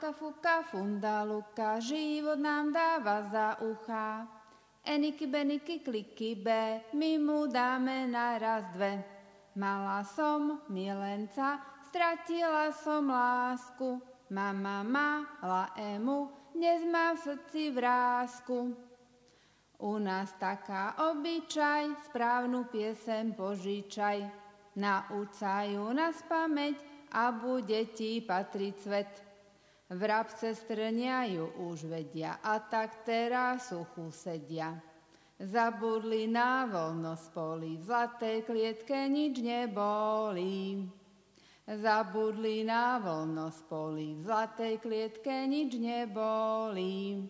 Aluka, fuka, funda, luka, život nám dáva za ucha. Eniky, beniky, kliky, be, my mu dáme naraz dve. Mala som milenca, stratila som lásku, mama mala emu, dnes má v srdci vrázku. U nás taká obyčaj, správnu piesem požičaj, naučajú nás pamäť a bude ti patriť svet. Vrabce strniajú už vedia a tak teraz suchu sedia. Zabudli na voľnosť poli, v zlatej klietke nič neboli. Zabudli na voľnosť poli, v zlatej klietke nič neboli.